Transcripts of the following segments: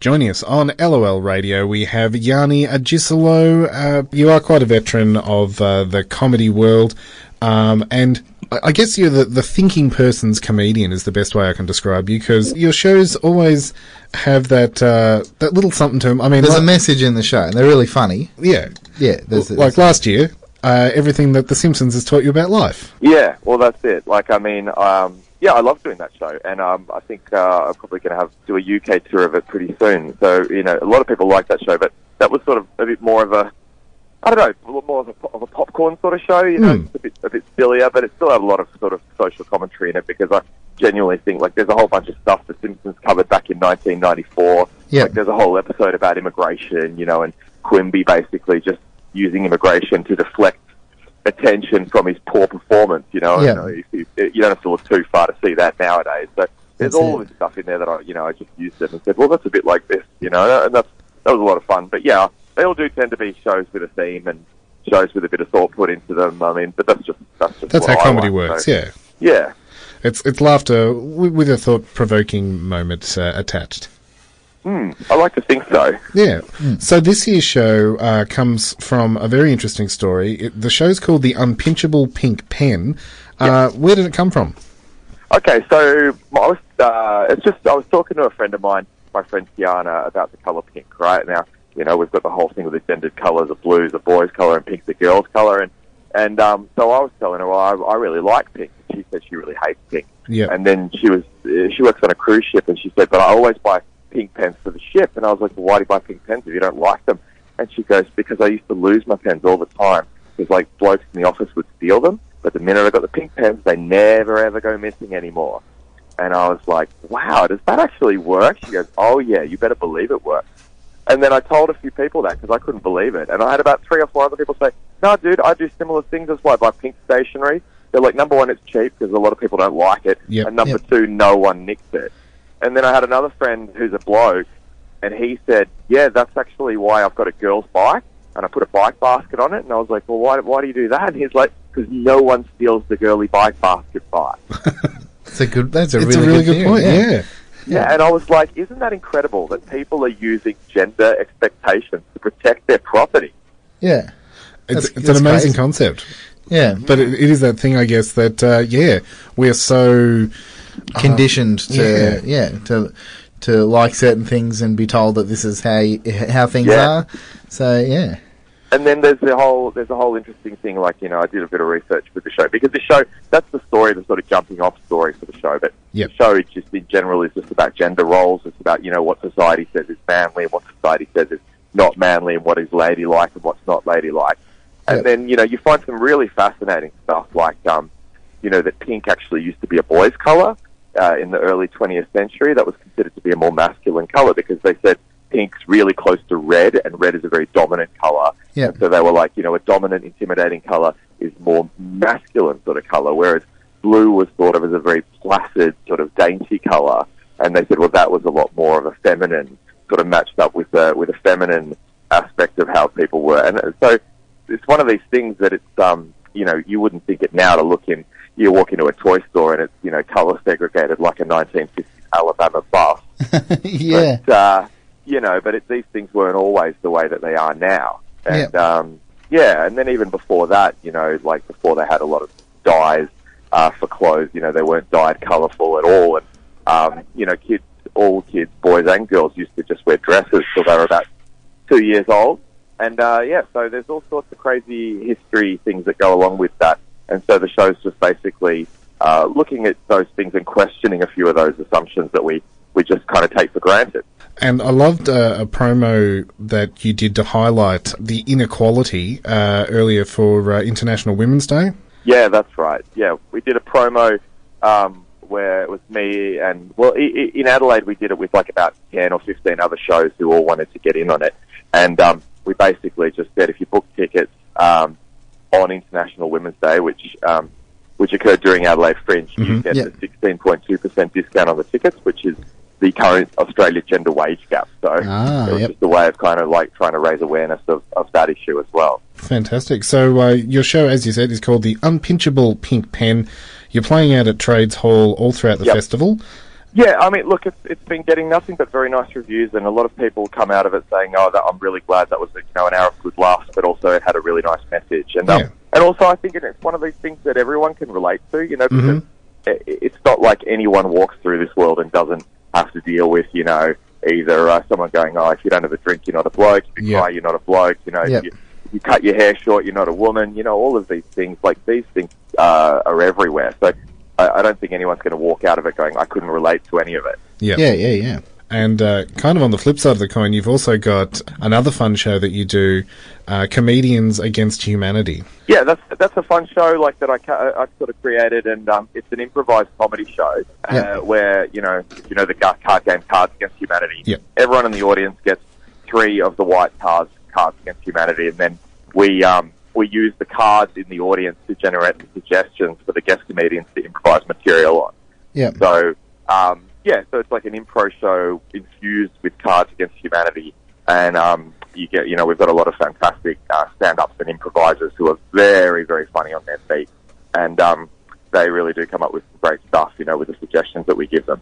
Joining us on LOL Radio, we have Yianni Agisilaou. Uh, you are quite a veteran of uh, the comedy world, um, and I- I guess you're the, the thinking person's comedian is the best way I can describe you because your shows always have that uh, that little something to them. I mean, There's like- a message in the show, and they're really funny. yeah, Yeah, there's, like there's- last year, uh, everything that The Simpsons has taught you about life. Yeah, well, that's it. Like, I mean, um, yeah, I love doing that show, and um, I think uh, I'm probably going to have do a UK tour of it pretty soon. So, you know, a lot of people like that show, but that was sort of a bit more of a, I don't know, a lot more of a, of a popcorn sort of show. You know, it's a bit a bit sillier, but it still had a lot of sort of social commentary in it because I genuinely think like there's a whole bunch of stuff The Simpsons covered back in 1994. Yeah. Like, there's a whole episode about immigration, you know, and Quimby basically just using immigration to deflect attention from his poor performance. You know, Yeah. you, know you, you don't have to look too far to see that nowadays. So there's That's all it. this stuff in there that I, you know, I just used it and said, well, that's a bit like this, you know, and that's that was a lot of fun. But yeah, they all do tend to be shows with a theme and shows with a bit of thought put into them. I mean, but that's just that's just That's how I comedy like. works. So, Yeah, yeah. it's it's laughter with, with a thought provoking moment uh, attached. Hmm, I like to think so. Yeah. So this year's show uh, comes from a very interesting story. It, the show's called The Unpinchable Pink Pen. Uh, Where did it come from? Okay, so I was, uh, it's just I was talking to a friend of mine, my friend Tiana, about the color pink. Right now, you know, we've got the whole thing with the gendered colors: the blue's the boys' color, and pink's the girls' color. And and um, so I was telling her, well, I, I really like pink. And she said she really hates pink. Yeah. And then she was uh, she works on a cruise ship, and she said, but I always buy pink pens for the ship. And I was like, well, why do you buy pink pens if you don't like them? And she goes, because I used to lose my pens all the time. Because like blokes in the office would steal them, but the minute I got the pink pens, they never ever go missing anymore. And I was like, wow, does that actually work? She goes, oh yeah, you better believe it works. And then I told a few people that because I couldn't believe it. And I had about three or four other people say, no, dude, I do similar things. That's why I buy pink stationery. They're like, number one, it's cheap because a lot of people don't like it. Yep. And number Yep. two, no one nicks it. And then I had another friend who's a bloke, and he said, yeah, that's actually why I've got a girl's bike. And I put a bike basket on it. And I was like, well, why, why do you do that? And he's like, because no one steals the girly bike basket bike. That's a good. That's a it's really, a really good, theory, point. Yeah. Yeah, and I was like, isn't that incredible that people are using gender expectations to protect their property? yeah, It's, it's an amazing crazy. concept. yeah. But it, it is that thing, I guess, that, uh, yeah, we're so. Conditioned to yeah. yeah. to to like certain things and be told that this is how you, how things Yeah. are. So yeah, And then there's the whole there's a whole interesting thing. Like you know, I did a bit of research for the show because the show that's the story, the sort of jumping off story for the show. But Yep. the show is just in general is just about gender roles. It's about you know what society says is manly and what society says is not manly and what is ladylike and what's not ladylike. And Yep. then you know you find some really fascinating stuff like um, you know that pink actually used to be a boy's color uh, in the early 20th century. That was considered to be a more masculine color because they said pink's really close to red, and red is a very dominant color. Yeah. So they were like, you know, a dominant, intimidating color is more masculine sort of color, whereas blue was thought of as a very placid, sort of dainty color. And they said, well, that was a lot more of a feminine, sort of matched up with the with a feminine aspect of how people were. And so it's one of these things that it's, um, you know, you wouldn't think it now to look in. You walk into a toy store and it's, you know, color segregated like a 1950s Alabama bus. yeah, But, uh, you know, but it, these things weren't always the way that they are now. And, um, yeah, and then even before that, you know, like before they had a lot of dyes uh, for clothes, you know, they weren't dyed colourful at all. And, um, you know, kids, all kids, boys and girls, used to just wear dresses till they were about two years old. And, uh, yeah, so there's all sorts of crazy history things that go along with that. And so the show's just basically uh, looking at those things and questioning a few of those assumptions that we, we just kind of take for granted. And I loved uh, a promo that you did to highlight the inequality uh, earlier for uh, International Women's Day. Yeah, that's right. Yeah, we did a promo um, where it was me and well, i- i- in Adelaide we did it with like about ten or fifteen other shows who all wanted to get in on it, and um, we basically just said if you book tickets um, on International Women's Day, which um, which occurred during Adelaide Fringe, you get Yep. a sixteen point two percent discount on the tickets, which is the current Australia gender wage gap. So Ah, it was yep. just a way of kind of like trying to raise awareness of, of that issue as well. Fantastic. So uh, your show, as you said, is called the Unpinchable Pink Pen. You're playing out at Trades Hall all throughout the Yep. festival. Yeah, I mean, look, it's it's been getting nothing but very nice reviews, and a lot of people come out of it saying, "Oh, that, I'm really glad that was you know an hour of good laughs, but also it had a really nice message." And um, Yeah. and also, I think it's one of these things that everyone can relate to, you know, because Mhm. it, it's not like anyone walks through this world and doesn't have to deal with, you know, either uh, someone going, "Oh, if you don't have a drink, you're not a bloke. If you Yeah. cry, you're not a bloke." You know, Yep. you, you cut your hair short, you're not a woman. You know, all of these things, like these things, uh, are everywhere. So. I I don't think anyone's going to walk out of it going, I couldn't relate to any of it. Yeah. Yeah, yeah, yeah. And uh, kind of on the flip side of the coin, you've also got another fun show that you do, uh, Comedians Against Humanity. Yeah, that's that's a fun show like that I ca- I sort of created, and um, it's an improvised comedy show uh, Yeah. where you know you know the card game Cards Against Humanity. Yeah. Everyone in the audience gets three of the white cards, Cards Against Humanity, and then we um, we use the cards in the audience to generate the suggestions for the guest comedians to improvise material on. Yeah. So, um, yeah, so it's like an improv show infused with Cards Against Humanity, and um, you get, you know, we've got a lot of fantastic uh, stand-ups and improvisers who are very, very funny on their feet, and um, they really do come up with great stuff, you know, with the suggestions that we give them.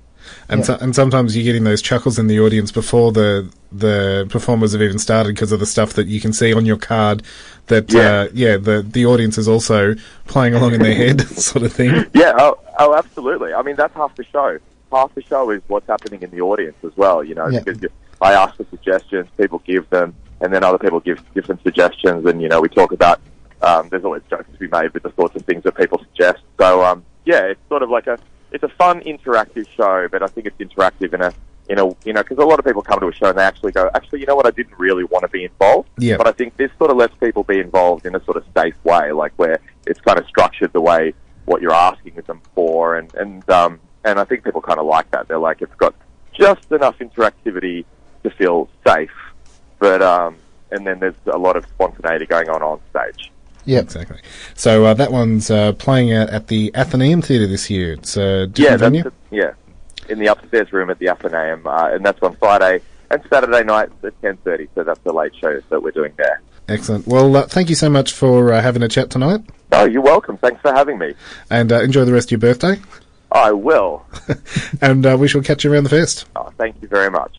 And, so, and sometimes you're getting those chuckles in the audience before the the performers have even started because of the stuff that you can see on your card. That Yeah. uh, yeah, the the audience is also playing along in their head, sort of thing. Yeah, oh, oh, absolutely. I mean, that's half the show. Half the show is what's happening in the audience as well. You know, Yeah. because I ask for suggestions, people give them, and then other people give different suggestions, and you know, we talk about. Um, there's always jokes to be made with the sorts of things that people suggest. So um, yeah, it's sort of like a it's a fun interactive show, but I think it's interactive in a in a you know because a lot of people come to a show and they actually go, actually, you know what, I didn't really want to be involved. Yeah. But I think this sort of lets people be involved in a sort of safe way, like where it's kind of structured the way what you're asking them for, and and um, and I think people kind of like that. They're like, it's got just enough interactivity to feel safe, but um, and then there's a lot of spontaneity going on on stage. Yep. Exactly. So uh, that one's uh, playing out at the Athenaeum Theatre this year. It's a different Yeah, venue. yeah, in the upstairs room at the Athenaeum, uh, and that's on Friday and Saturday nights at ten thirty. So that's the late shows that we're doing there. Excellent. Well, uh, thank you so much for uh, having a chat tonight, Oh, you're welcome. Thanks for having me. and uh, enjoy the rest of your birthday. I will. and uh, we shall catch you around the fest. Oh, thank you very much.